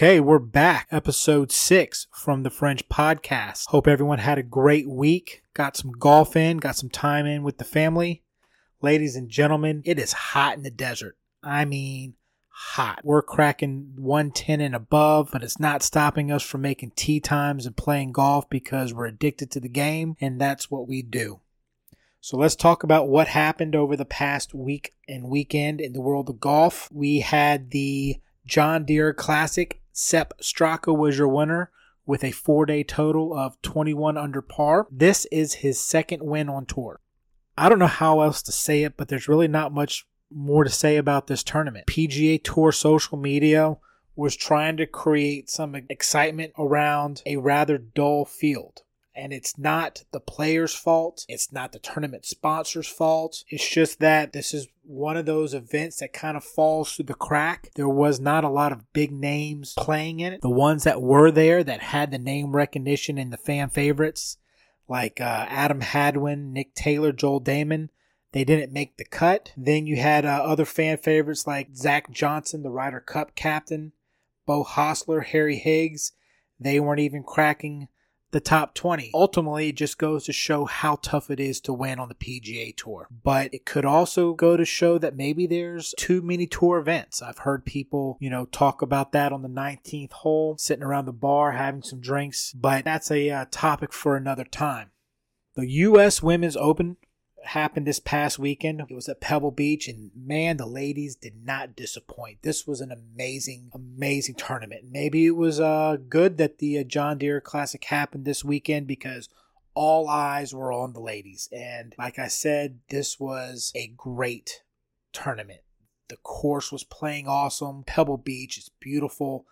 Okay, we're back. Episode six from the Fringe podcast. Hope everyone had a great week. Got some golf in, got some time in with the family. Ladies and gentlemen, it is hot in the desert. I mean, hot. We're cracking 110 and above, but it's not stopping us from making tee times and playing golf because we're addicted to the game, and that's what we do. So let's talk about what happened over the past week and weekend in the world of golf. We had the John Deere Classic. Sepp Straka was your winner with a four day total of 21 under par. This is his second win on tour. I don't know how else to say it, but there's really not much more to say about this tournament. PGA Tour social media was trying to create some excitement around a rather dull field and it's not the player's fault. It's not the tournament sponsor's fault. It's just that this is one of those events that kind of falls through the crack. There was not a lot of big names playing in it. The ones that were there that had the name recognition and the fan favorites, like uh, Adam Hadwin, Nick Taylor, Joel Dahmen, they didn't make the cut. Then you had uh, other fan favorites like Zach Johnson, the Ryder Cup captain, Beau Hossler, Harry Higgs. They weren't even cracking the top 20. Ultimately, it just goes to show how tough it is to win on the PGA Tour. But it could also go to show that maybe there's too many tour events. I've heard people, you know, talk about that on the 19th hole, sitting around the bar having some drinks, but that's a uh, topic for another time. The U.S. Women's Open happened this past weekend. It was at Pebble Beach, and man, the ladies did not disappoint. This was an amazing, amazing tournament. Maybe it was uh, good that the uh, John Deere Classic happened this weekend because all eyes were on the ladies. And like I said, this was a great tournament. The course was playing awesome. Pebble Beach is beautiful.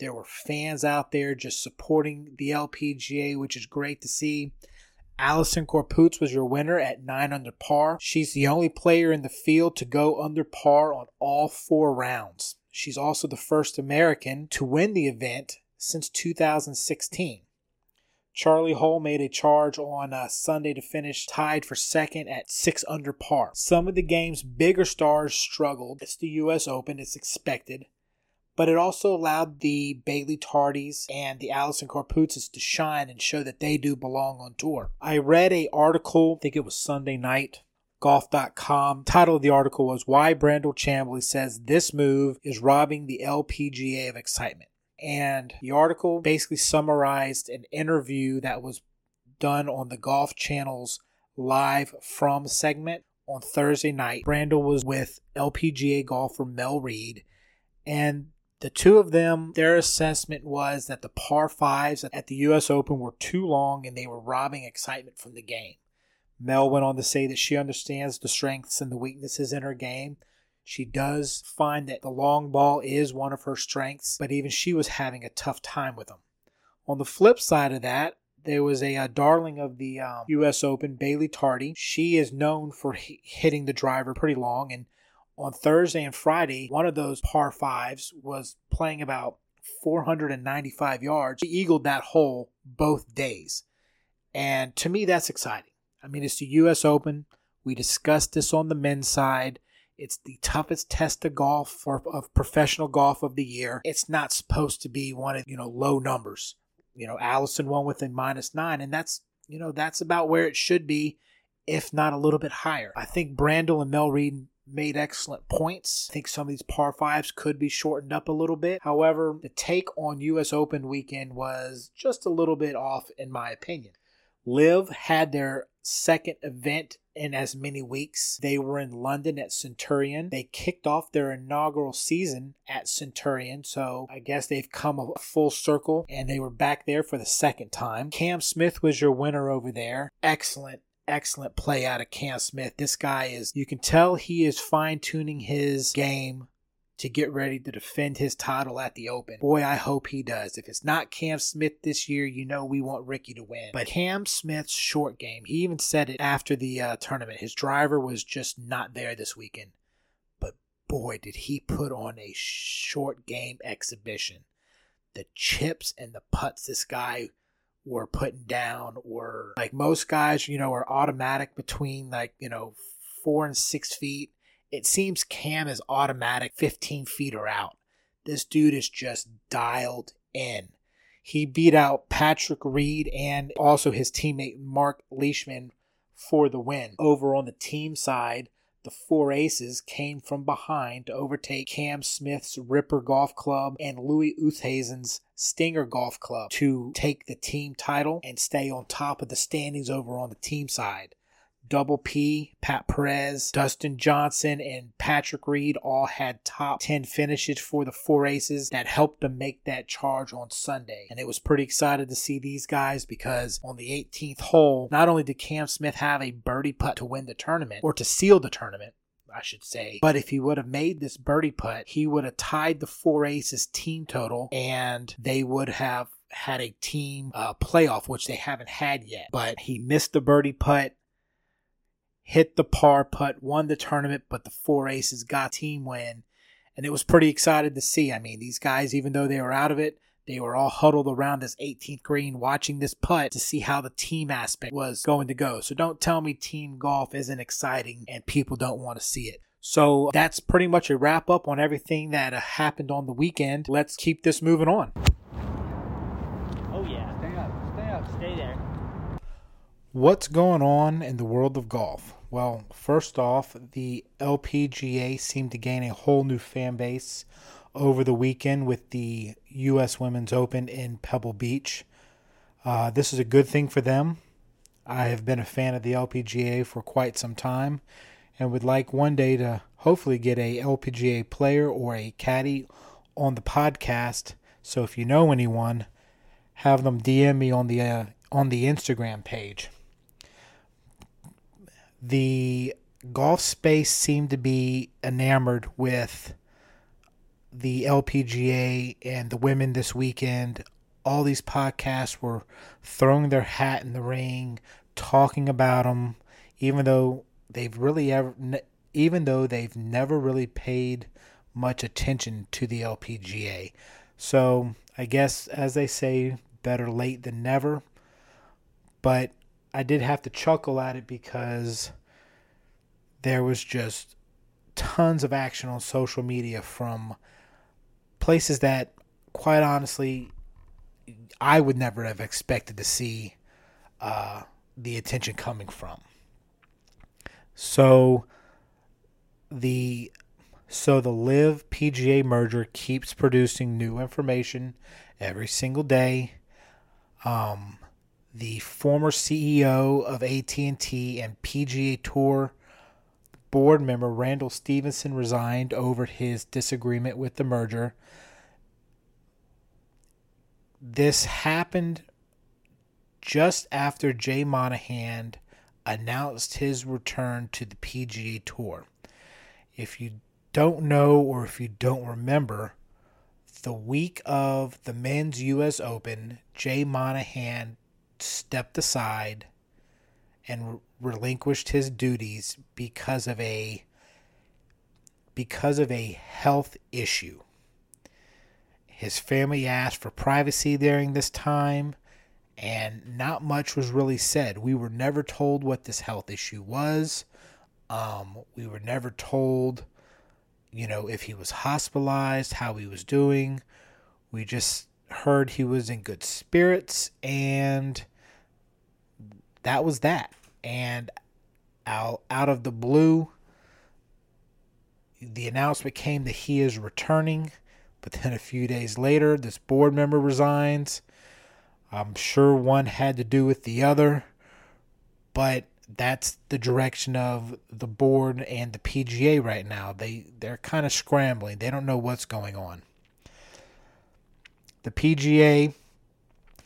There were fans out there just supporting the LPGA, which is great to see. Allisen Corpuz was your winner at 9 under par. She's the only player in the field to go under par on all four rounds. She's also the first American to win the event since 2016. Charlie Hull made a charge on uh, Sunday to finish tied for second at 6 under par. Some of the game's bigger stars struggled. It's the U.S. Open, it's expected but it also allowed the Bailey Tardys and the Allisen Corpuzes to shine and show that they do belong on tour. I read a article, I think it was Sunday night, golf.com. Title of the article was Why Brandel Chamblee Says This Move is Robbing the LPGA of Excitement. And the article basically summarized an interview that was done on the Golf Channel's live from segment on Thursday night. Brandel was with LPGA golfer Mel Reid, and the two of them, their assessment was that the par fives at the U.S. Open were too long and they were robbing excitement from the game. Mel went on to say that she understands the strengths and the weaknesses in her game. She does find that the long ball is one of her strengths, but even she was having a tough time with them. On the flip side of that, there was a, a darling of the um, U.S. Open, Bailey Tardy. She is known for h- hitting the driver pretty long, and on Thursday and Friday, one of those par fives was playing about 495 yards. He eagled that hole both days. And to me, that's exciting. I mean, it's the U.S. Open. We discussed this on the men's side. It's the toughest test of golf or of professional golf of the year. It's not supposed to be one of, you know, low numbers. You know, Allisen won with a minus nine, and that's, you know, that's about where it should be, if not a little bit higher. I think Brandel and Mel Reid made excellent points. I think some of these par fives could be shortened up a little bit. However, the take on US Open weekend was just a little bit off, in my opinion. LIV had their second event in as many weeks. They were in London at Centurion. They kicked off their inaugural season at Centurion, so I guess they've come a full circle and they were back there for the second time. Cam Smith was your winner over there. Excellent excellent play out of Cam Smith. This guy is, you can tell he is fine tuning his game to get ready to defend his title at the Open. Boy, I hope he does. If it's not Cam Smith this year, you know we want Rickie to win. But Cam Smith's short game, he even said it after the uh, tournament. His driver was just not there this weekend. But boy, did he put on a short game exhibition. The chips and the putts this guy were putting down were like most guys, you know, are automatic between like, you know, four and six feet. It seems Cam is automatic 15 feet or out. This dude is just dialed in. He beat out Patrick Reed and also his teammate Marc Leishman for the win. Over on the team side, the four aces came from behind to overtake Cam Smith's Ripper Golf Club and Louis Oosthuizen's Stinger Golf Club to take the team title and stay on top of the standings over on the team side. Double P, Pat Perez, Dustin Johnson, and Patrick Reed all had top 10 finishes for the four aces that helped them make that charge on Sunday. And it was pretty excited to see these guys because on the 18th hole, not only did Cam Smith have a birdie putt to win the tournament or to seal the tournament, I should say. But if he would have made this birdie putt, he would have tied the four aces team total and they would have had a team uh, playoff, which they haven't had yet. But he missed the birdie putt hit the par putt, won the tournament, but the four aces got team win. And it was pretty excited to see. I mean, these guys, even though they were out of it, they were all huddled around this 18th green watching this putt to see how the team aspect was going to go. So don't tell me team golf isn't exciting and people don't want to see it. So that's pretty much a wrap up on everything that uh, happened on the weekend. Let's keep this moving on. Oh, yeah. Stay up. Stay up. Stay there. What's going on in the world of golf? Well, first off, the LPGA seemed to gain a whole new fan base over the weekend with the U.S. Women's Open in Pebble Beach. Uh, this is a good thing for them. I have been a fan of the LPGA for quite some time and would like one day to hopefully get a LPGA player or a caddy on the podcast. So if you know anyone, have them DM me on the uh, on the Instagram page the golf space seemed to be enamored with the LPGA and the women this weekend. All these podcasts were throwing their hat in the ring, talking about them, even though they've really ever, even though they've never really paid much attention to the LPGA. So I guess, as they say, better late than never. But I did have to chuckle at it because there was just tons of action on social media from places that, quite honestly, I would never have expected to see uh, the attention coming from. So the so the LIV PGA merger keeps producing new information every single day. Um, the former CEO of AT&T and PGA Tour board member Randall Stephenson resigned over his disagreement with the merger. This happened just after Jay Monahan announced his return to the PGA Tour. If you don't know or if you don't remember, the week of the men's US Open, Jay Monahan stepped aside and relinquished his duties because of a because of a health issue. His family asked for privacy during this time and not much was really said. We were never told what this health issue was. Um, we were never told, you know, if he was hospitalized, how he was doing. We just heard he was in good spirits, and that was that. And out, out of the blue, the announcement came that he is returning. But then a few days later, this board member resigns. I'm sure one had to do with the other, but that's the direction of the board and the PGA right now. They they're kind of scrambling. They don't know what's going on. The PGA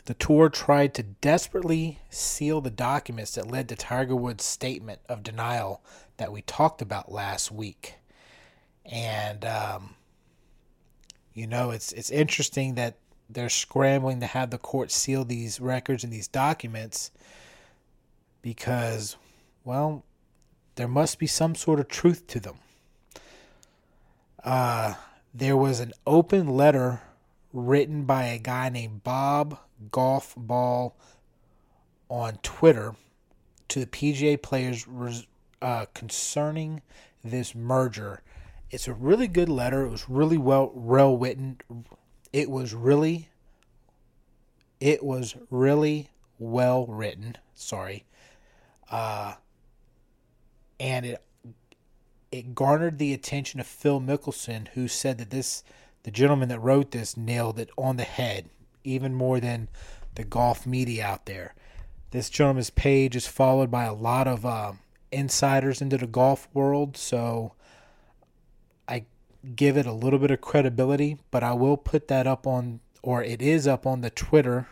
the tour tried to desperately seal the documents that led to Tiger Woods' statement of denial that we talked about last week. And um, you know, it's it's interesting that they're scrambling to have the court seal these records and these documents because, well, there must be some sort of truth to them. Uh, there was an open letter written by a guy named Bob golf ball on Twitter to the PGA players uh, concerning this merger. It's a really good letter. It was really well well written. It was really it was really well written. Sorry. Uh and it it garnered the attention of Phil Mickelson, who said that this the gentleman that wrote this nailed it on the head, even more than the golf media out there. This gentleman's page is followed by a lot of uh, insiders into the golf world, so I give it a little bit of credibility, but I will put that up on, or it is up on the Twitter.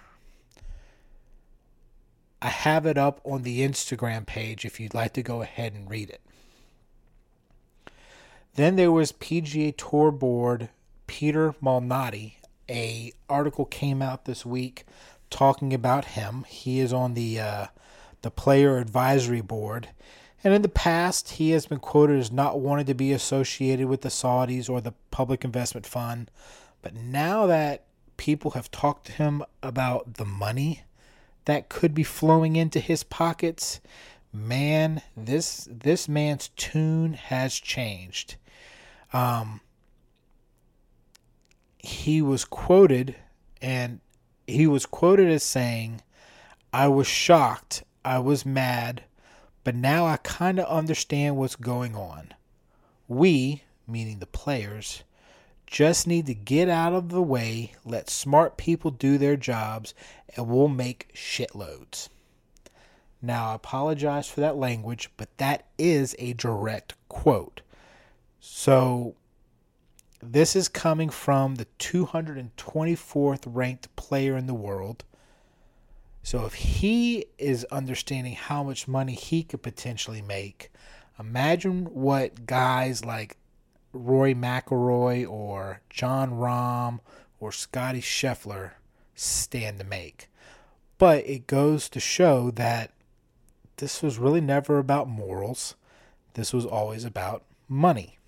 I have it up on the Instagram page if you'd like to go ahead and read it. Then there was PGA Tour Board Peter Malnati. A article came out this week talking about him. He is on the uh, the player advisory board, and in the past he has been quoted as not wanting to be associated with the Saudis or the Public Investment Fund. But now that people have talked to him about the money that could be flowing into his pockets, man, this this man's tune has changed. Um, he was quoted, and he was quoted as saying, "I was shocked, I was mad, but now I kind of understand what's going on. We, meaning the players." Just need to get out of the way, let smart people do their jobs, and we'll make shitloads. Now, I apologize for that language, but that is a direct quote. So, this is coming from the 224th ranked player in the world. So, if he is understanding how much money he could potentially make, imagine what guys like Rory McIlroy or Jon Rahm or Scotty Scheffler stand to make. But it goes to show that this was really never about morals. This was always about money.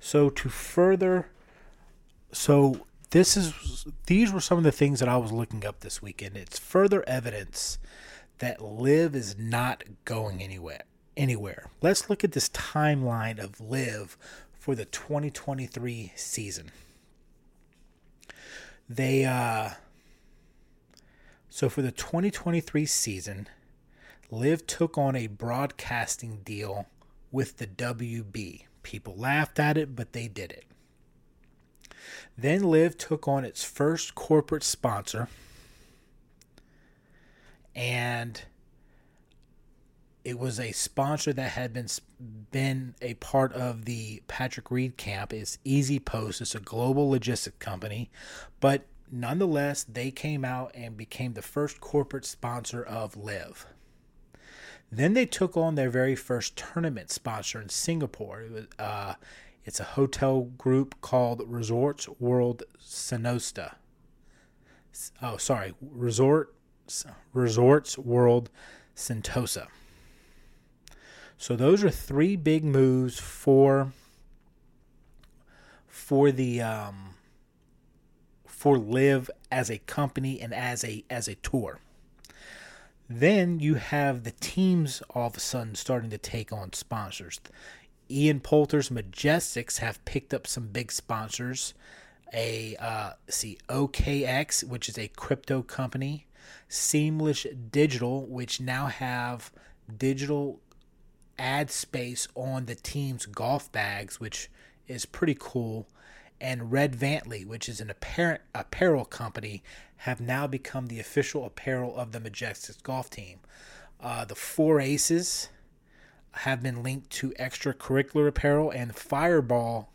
So to further so this is these were some of the things that I was looking up this weekend. It's further evidence that LIV is not going anywhere anywhere. Let's look at this timeline of LIV for the 2023 season. They uh so for the 2023 season, LIV took on a broadcasting deal with the WB. People laughed at it, but they did it. Then LIV took on its first corporate sponsor and it was a sponsor that had been been a part of the Patrick Reed camp. It's EasyPost. It's a global logistic company, but nonetheless, they came out and became the first corporate sponsor of LIV. Then they took on their very first tournament sponsor in Singapore. It was, uh, it's a hotel group called Resorts World Sentosa. Oh, sorry, Resort Resorts World Sentosa. So those are three big moves for for the um, for LIV as a company and as a as a tour. Then you have the teams all of a sudden starting to take on sponsors. Ian Poulter's Majestics have picked up some big sponsors. A uh, see OKX, which is a crypto company, Seamless Digital, which now have digital ad space on the team's golf bags, which is pretty cool and Red Vantley, which is an apparent apparel company, have now become the official apparel of the Majestics golf team. Uh, the Four Aces have been linked to extracurricular apparel, and Fireball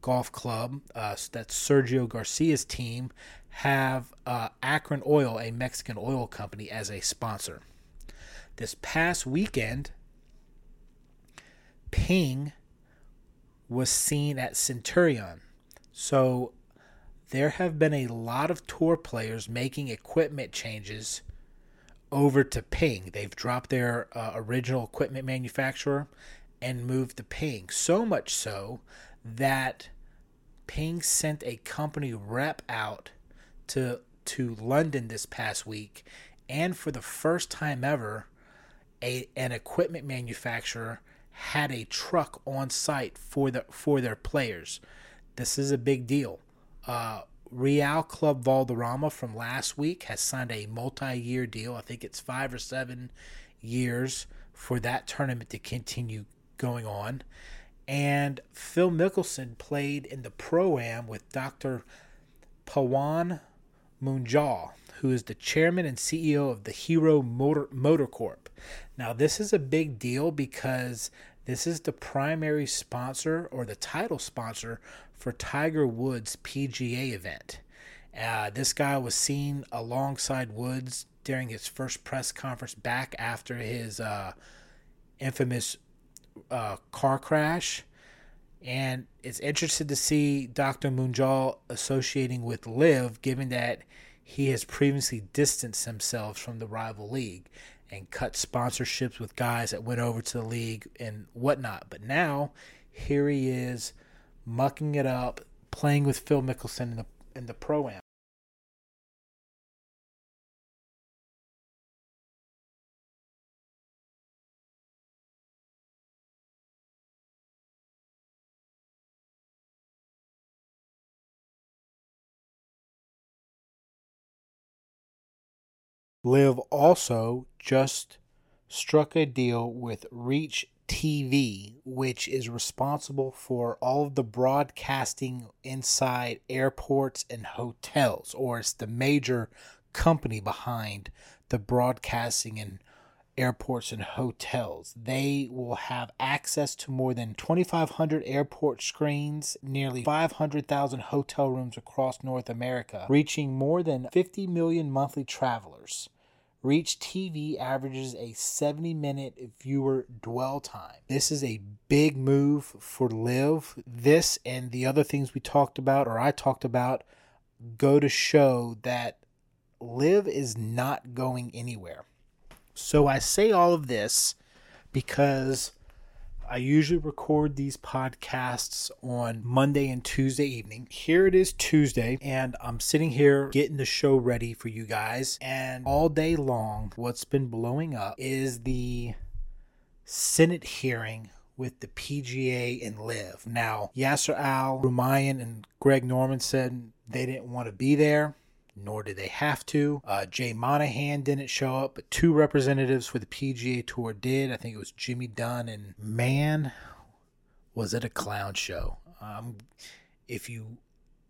Golf Club, uh, that's Sergio Garcia's team, have uh, Akron Oil, a Mexican oil company, as a sponsor. This past weekend, Ping was seen at Centurion so there have been a lot of tour players making equipment changes over to Ping. They've dropped their uh, original equipment manufacturer and moved to Ping. So much so that Ping sent a company rep out to to London this past week, and for the first time ever, a an equipment manufacturer had a truck on site for the for their players. This is a big deal. Uh, Real Club Valderrama from last week has signed a multi-year deal. I think it's five or seven years for that tournament to continue going on. And Phil Mickelson played in the Pro Am with Dr. Pawan Munjal, who is the chairman and CEO of the Hero Motor, Motor Corp. Now, this is a big deal because this is the primary sponsor or the title sponsor for Tiger Woods' PGA event. Uh, this guy was seen alongside Woods during his first press conference back after his uh, infamous uh, car crash. And it's interesting to see Dr. Munjal associating with LIV, given that he has previously distanced himself from the rival league and cut sponsorships with guys that went over to the league and whatnot. But now, here he is mucking it up, playing with Phil Mickelson in the in the pro am. LIV also just struck a deal with Reach TV, which is responsible for all of the broadcasting inside airports and hotels, or it's the major company behind the broadcasting in airports and hotels. They will have access to more than 2,500 airport screens, nearly 500,000 hotel rooms across North America, reaching more than 50 million monthly travelers. Reach TV averages a 70 minute viewer dwell time. This is a big move for LIV. This and the other things we talked about, or I talked about, go to show that LIV is not going anywhere. So I say all of this because I usually record these podcasts on Monday and Tuesday evening. Here it is Tuesday, and I'm sitting here getting the show ready for you guys. And all day long, what's been blowing up is the Senate hearing with the PGA and LIV. Now, Yasser Al Rumayyan and Greg Norman said they didn't want to be there nor did they have to. Uh, Jay Monahan didn't show up, but two representatives for the PGA Tour did. I think it was Jimmy Dunne and man, was it a clown show. Um, if you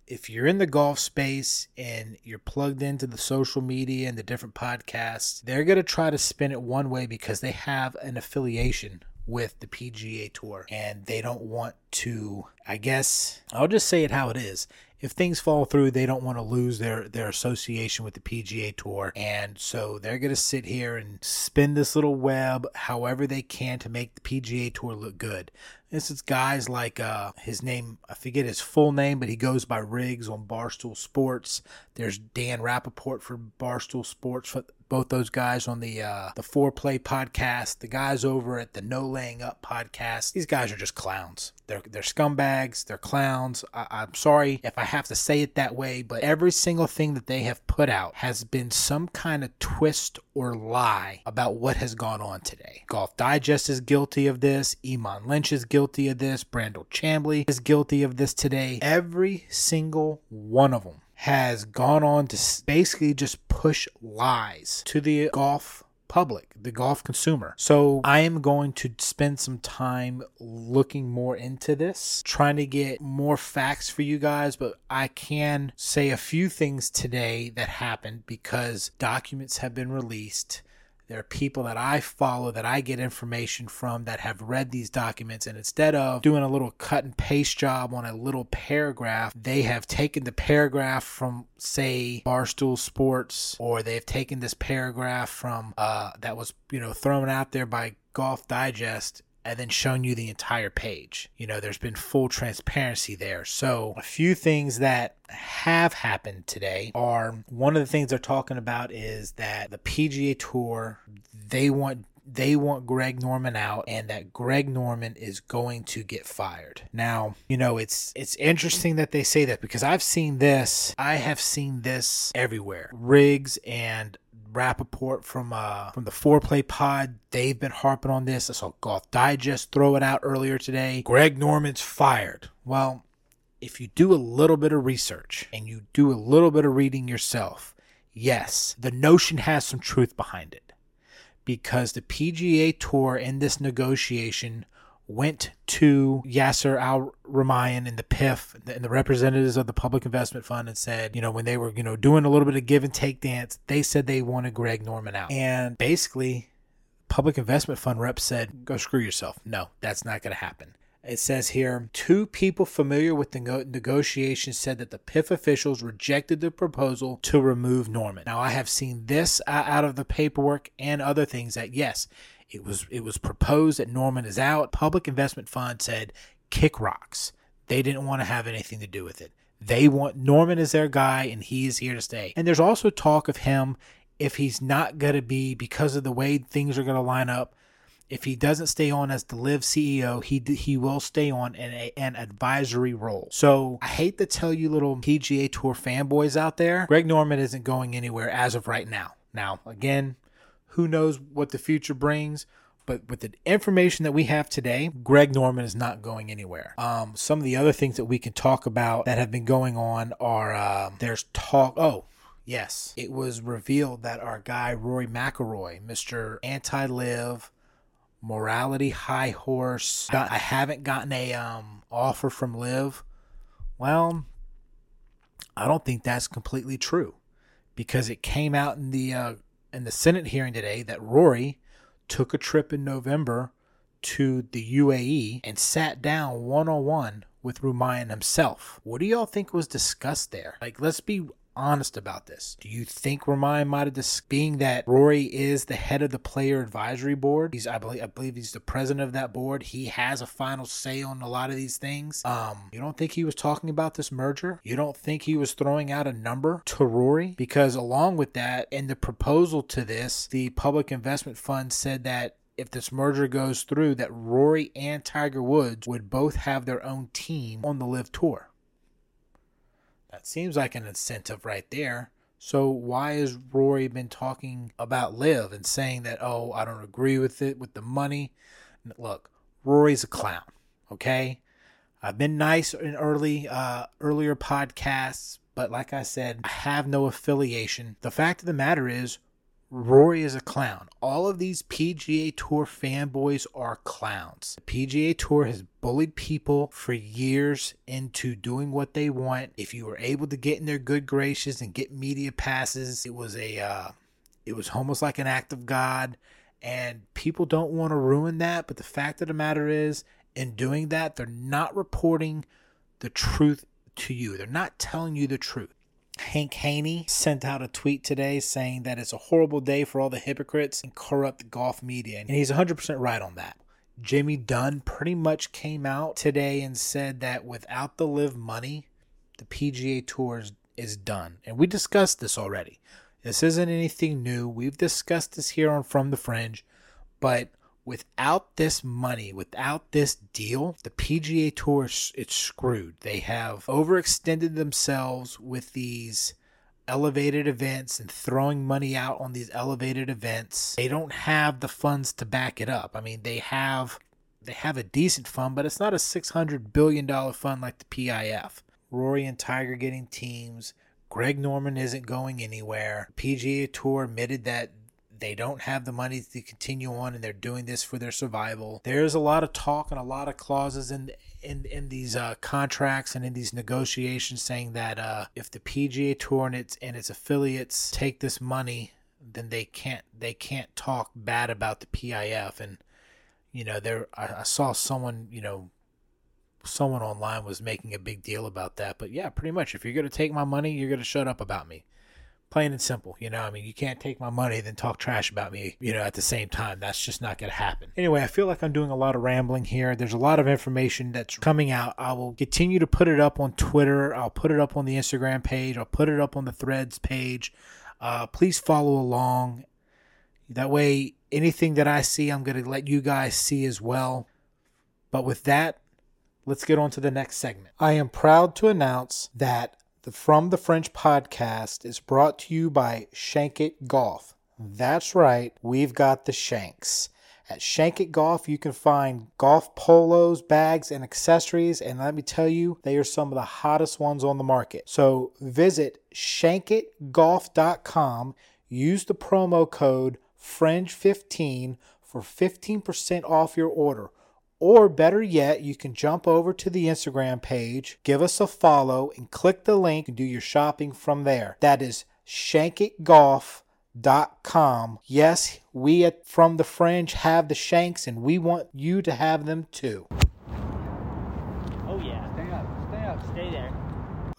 if you're in the golf space and you're plugged into the social media and the different podcasts, they're going to try to spin it one way because they have an affiliation with the PGA Tour and they don't want to, I guess, I'll just say it how it is if things fall through, they don't want to lose their their association with the PGA Tour, and so they're going to sit here and spin this little web however they can to make the PGA Tour look good. This is guys like uh, his name, I forget his full name, but he goes by Riggs on Barstool Sports. There's Dan Rappaport for Barstool Sports. Both those guys on the uh, the Foreplay podcast. The guys over at the No Laying Up podcast. These guys are just clowns. They're they're scumbags. They're clowns. I, I'm sorry if I have to say it that way, but every single thing that they have put out has been some kind of twist or lie about what has gone on today. Golf Digest is guilty of this. Eamon Lynch is guilty of this. Brandel Chamblee is guilty of this today. Every single one of them has gone on to basically just push lies to the golf public, the golf consumer. So I am going to spend some time looking more into this, trying to get more facts for you guys, but I can say a few things today that happened because documents have been released there are people that I follow that I get information from that have read these documents, and instead of doing a little cut and paste job on a little paragraph, they have taken the paragraph from, say, Barstool Sports, or they've taken this paragraph from uh, that was you know thrown out there by Golf Digest and then showing you the entire page. You know, there's been full transparency there. So, a few things that have happened today are one of the things they're talking about is that the PGA Tour, they want they want Greg Norman out and that Greg Norman is going to get fired. Now, you know, it's it's interesting that they say that because I've seen this, I have seen this everywhere. Riggs and Rappaport from uh, from the Foreplay Pod, they've been harping on this. I saw Golf Digest throw it out earlier today. Greg Norman's fired. Well, if you do a little bit of research and you do a little bit of reading yourself, yes, the notion has some truth behind it. Because the PGA Tour in this negotiation went to Yasser Al Rumayyan and the PIF and the representatives of the Public Investment Fund and said, you know, when they were, you know, doing a little bit of give and take dance, they said they wanted Greg Norman out. And basically, Public Investment Fund rep said, go screw yourself. No, that's not going to happen. It says here two people familiar with the negotiations said that the PIF officials rejected the proposal to remove Norman. Now, I have seen this out of the paperwork and other things that, yes, it was it was proposed that Norman is out. Public Investment Fund said kick rocks. They didn't want to have anything to do with it. They want Norman is their guy and he is here to stay. And there's also talk of him if he's not going to be because of the way things are going to line up. If he doesn't stay on as the LIV CEO, he he will stay on in a, an advisory role. So I hate to tell you, little PGA Tour fanboys out there, Greg Norman isn't going anywhere as of right now. Now, again, who knows what the future brings? But with the information that we have today, Greg Norman is not going anywhere. Um, some of the other things that we can talk about that have been going on are um, there's talk. Oh, yes, it was revealed that our guy Rory McIlroy, Mister Anti LIV, Morality High Horse. I haven't gotten a um, offer from LIV. Well, I don't think that's completely true because it came out in the uh, in the Senate hearing today that Rory took a trip in November to the UAE and sat down one on one with Rumayyan himself. What do y'all think was discussed there? Like, let's be honest about this. Do you think Rumayyan might have, dis- being that Rory is the head of the player advisory board, he's I believe I believe he's the president of that board. He has a final say on a lot of these things. Um, you don't think he was talking about this merger? You don't think he was throwing out a number to Rory? Because along with that, in the proposal to this, the Public Investment Fund said that if this merger goes through, that Rory and Tiger Woods would both have their own team on the LIV Tour. That seems like an incentive right there. So why has Rory been talking about LIV and saying that, oh, I don't agree with it with the money? Look, Rory's a clown. Okay. I've been nice in early uh, earlier podcasts, but like I said, I have no affiliation. The fact of the matter is, Rory is a clown. All of these PGA Tour fanboys are clowns. The PGA Tour has bullied people for years into doing what they want. If you were able to get in their good graces and get media passes, it was a uh, it was almost like an act of God. And people don't want to ruin that. But the fact of the matter is, in doing that, they're not reporting the truth to you. They're not telling you the truth. Hank Haney sent out a tweet today saying that it's a horrible day for all the hypocrites and corrupt golf media. And he's 100% right on that. Jamie Dunne pretty much came out today and said that without the LIV money, the PGA Tour is, is done. And we discussed this already. This isn't anything new. We've discussed this here on From the Fringe. But without this money, without this deal, the PGA Tour it's screwed. They have overextended themselves with these elevated events and throwing money out on these elevated events. They don't have the funds to back it up. I mean, they have they have a decent fund, but it's not a 600 billion dollar fund like the PIF. Rory and Tiger getting teams. Greg Norman isn't going anywhere. PGA Tour admitted that they don't have the money to continue on and they're doing this for their survival. There's a lot of talk and a lot of clauses in in in these uh, contracts and in these negotiations saying that uh, if the PGA Tour and its and its affiliates take this money, then they can't they can't talk bad about the PIF. And you know, there I, I saw someone you know someone online was making a big deal about that. But yeah, pretty much if you're gonna take my money, you're gonna shut up about me plain and simple. You know, I mean, you can't take my money then talk trash about me, you know, at the same time. That's just not going to happen. Anyway, I feel like I'm doing a lot of rambling here. There's a lot of information that's coming out. I will continue to put it up on Twitter. I'll put it up on the Instagram page. I'll put it up on the Threads page. Uh, please follow along. That way, anything that I see, I'm going to let you guys see as well. But with that, let's get on to the next segment. I am proud to announce that the From the Fringe podcast is brought to you by Shankit Golf. That's right, we've got the Shanks. At Shank It Golf, you can find golf polos, bags, and accessories, and let me tell you, they are some of the hottest ones on the market. So visit shankitgolf.com, use the promo code FRINGE15 for 15% off your order. Or better yet, you can jump over to the Instagram page, give us a follow, and click the link and do your shopping from there. That is shankitgolf.com. Yes, we at From the Fringe have the Shanks, and we want you to have them too. Oh yeah. Stay up. Stay up. Stay there.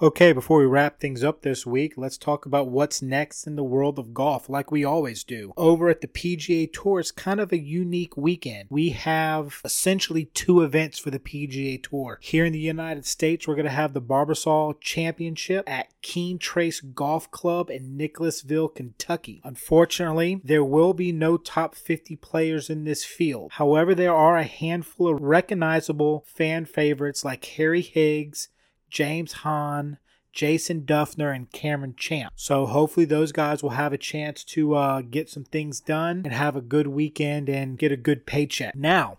Okay, before we wrap things up this week, let's talk about what's next in the world of golf, like we always do. Over at the PGA Tour, it's kind of a unique weekend. We have essentially two events for the PGA Tour. Here in the United States, we're going to have the Barbasol Championship at Keene Trace Golf Club in Nicholasville, Kentucky. Unfortunately, there will be no top 50 players in this field. However, there are a handful of recognizable fan favorites like Harry Higgs. James Hahn, Jason Dufner, and Cameron Champ. So hopefully those guys will have a chance to uh, get some things done and have a good weekend and get a good paycheck. Now,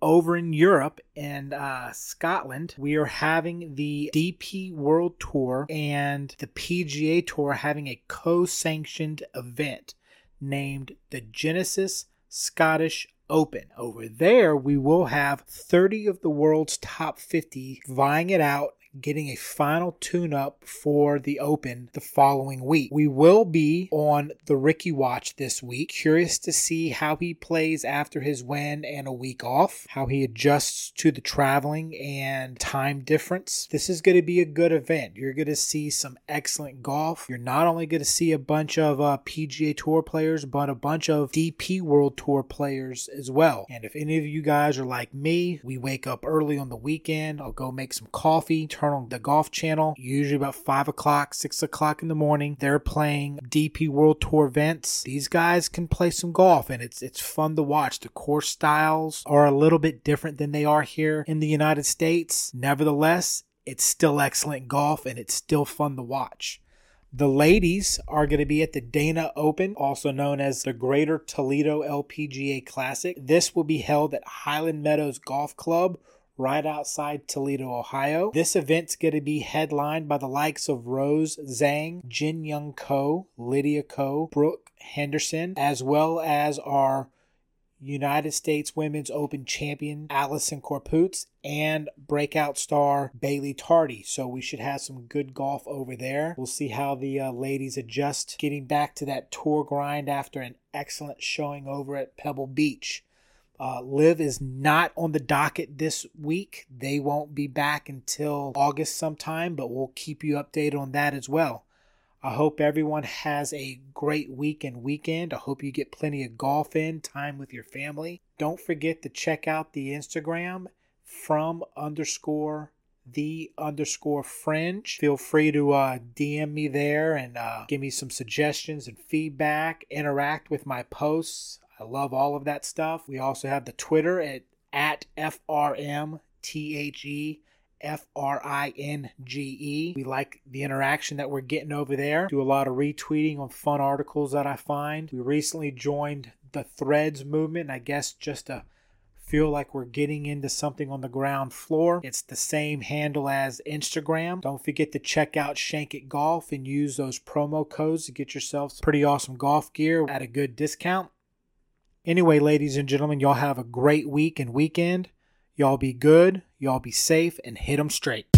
over in Europe and uh, Scotland, we are having the DP World Tour and the PGA Tour having a co sanctioned event named the Genesis Scottish Open. Over there, we will have 30 of the world's top 50 vying it out getting a final tune up for the Open the following week. We will be on the Rickie Watch this week. Curious to see how he plays after his win and a week off, how he adjusts to the traveling and time difference. This is going to be a good event. You're going to see some excellent golf. You're not only going to see a bunch of uh, PGA Tour players, but a bunch of DP World Tour players as well. And if any of you guys are like me, we wake up early on the weekend. I'll go make some coffee, turn on the golf channel, usually about 5 o'clock, 6 o'clock in the morning. They're playing DP World Tour events. These guys can play some golf and it's it's fun to watch. The course styles are a little bit different than they are here in the United States. Nevertheless, it's still excellent golf and it's still fun to watch. The ladies are going to be at the Dana Open, also known as the Greater Toledo LPGA Classic. This will be held at Highland Meadows Golf Club right outside Toledo, Ohio. This event's going to be headlined by the likes of Rose Zhang, Jin Young Ko, Lydia Ko, Brooke Henderson, as well as our United States Women's Open champion Allisen Corpuz and breakout star Bailey Tardy. So we should have some good golf over there. We'll see how the uh, ladies adjust getting back to that tour grind after an excellent showing over at Pebble Beach. Uh, LIV is not on the docket this week. They won't be back until August sometime, but we'll keep you updated on that as well. I hope everyone has a great week and weekend. I hope you get plenty of golf in, time with your family. Don't forget to check out the Instagram from underscore the underscore fringe. Feel free to uh, DM me there and uh, give me some suggestions and feedback. Interact with my posts. I love all of that stuff. We also have the Twitter at, at FRMTHE. F R I N G E. We like the interaction that we're getting over there. Do a lot of retweeting on fun articles that I find. We recently joined the Threads movement, I guess just to feel like we're getting into something on the ground floor. It's the same handle as Instagram. Don't forget to check out Shank It Golf and use those promo codes to get yourself pretty awesome golf gear at a good discount. Anyway, ladies and gentlemen, y'all have a great week and weekend. Y'all be good, y'all be safe, and hit 'em straight.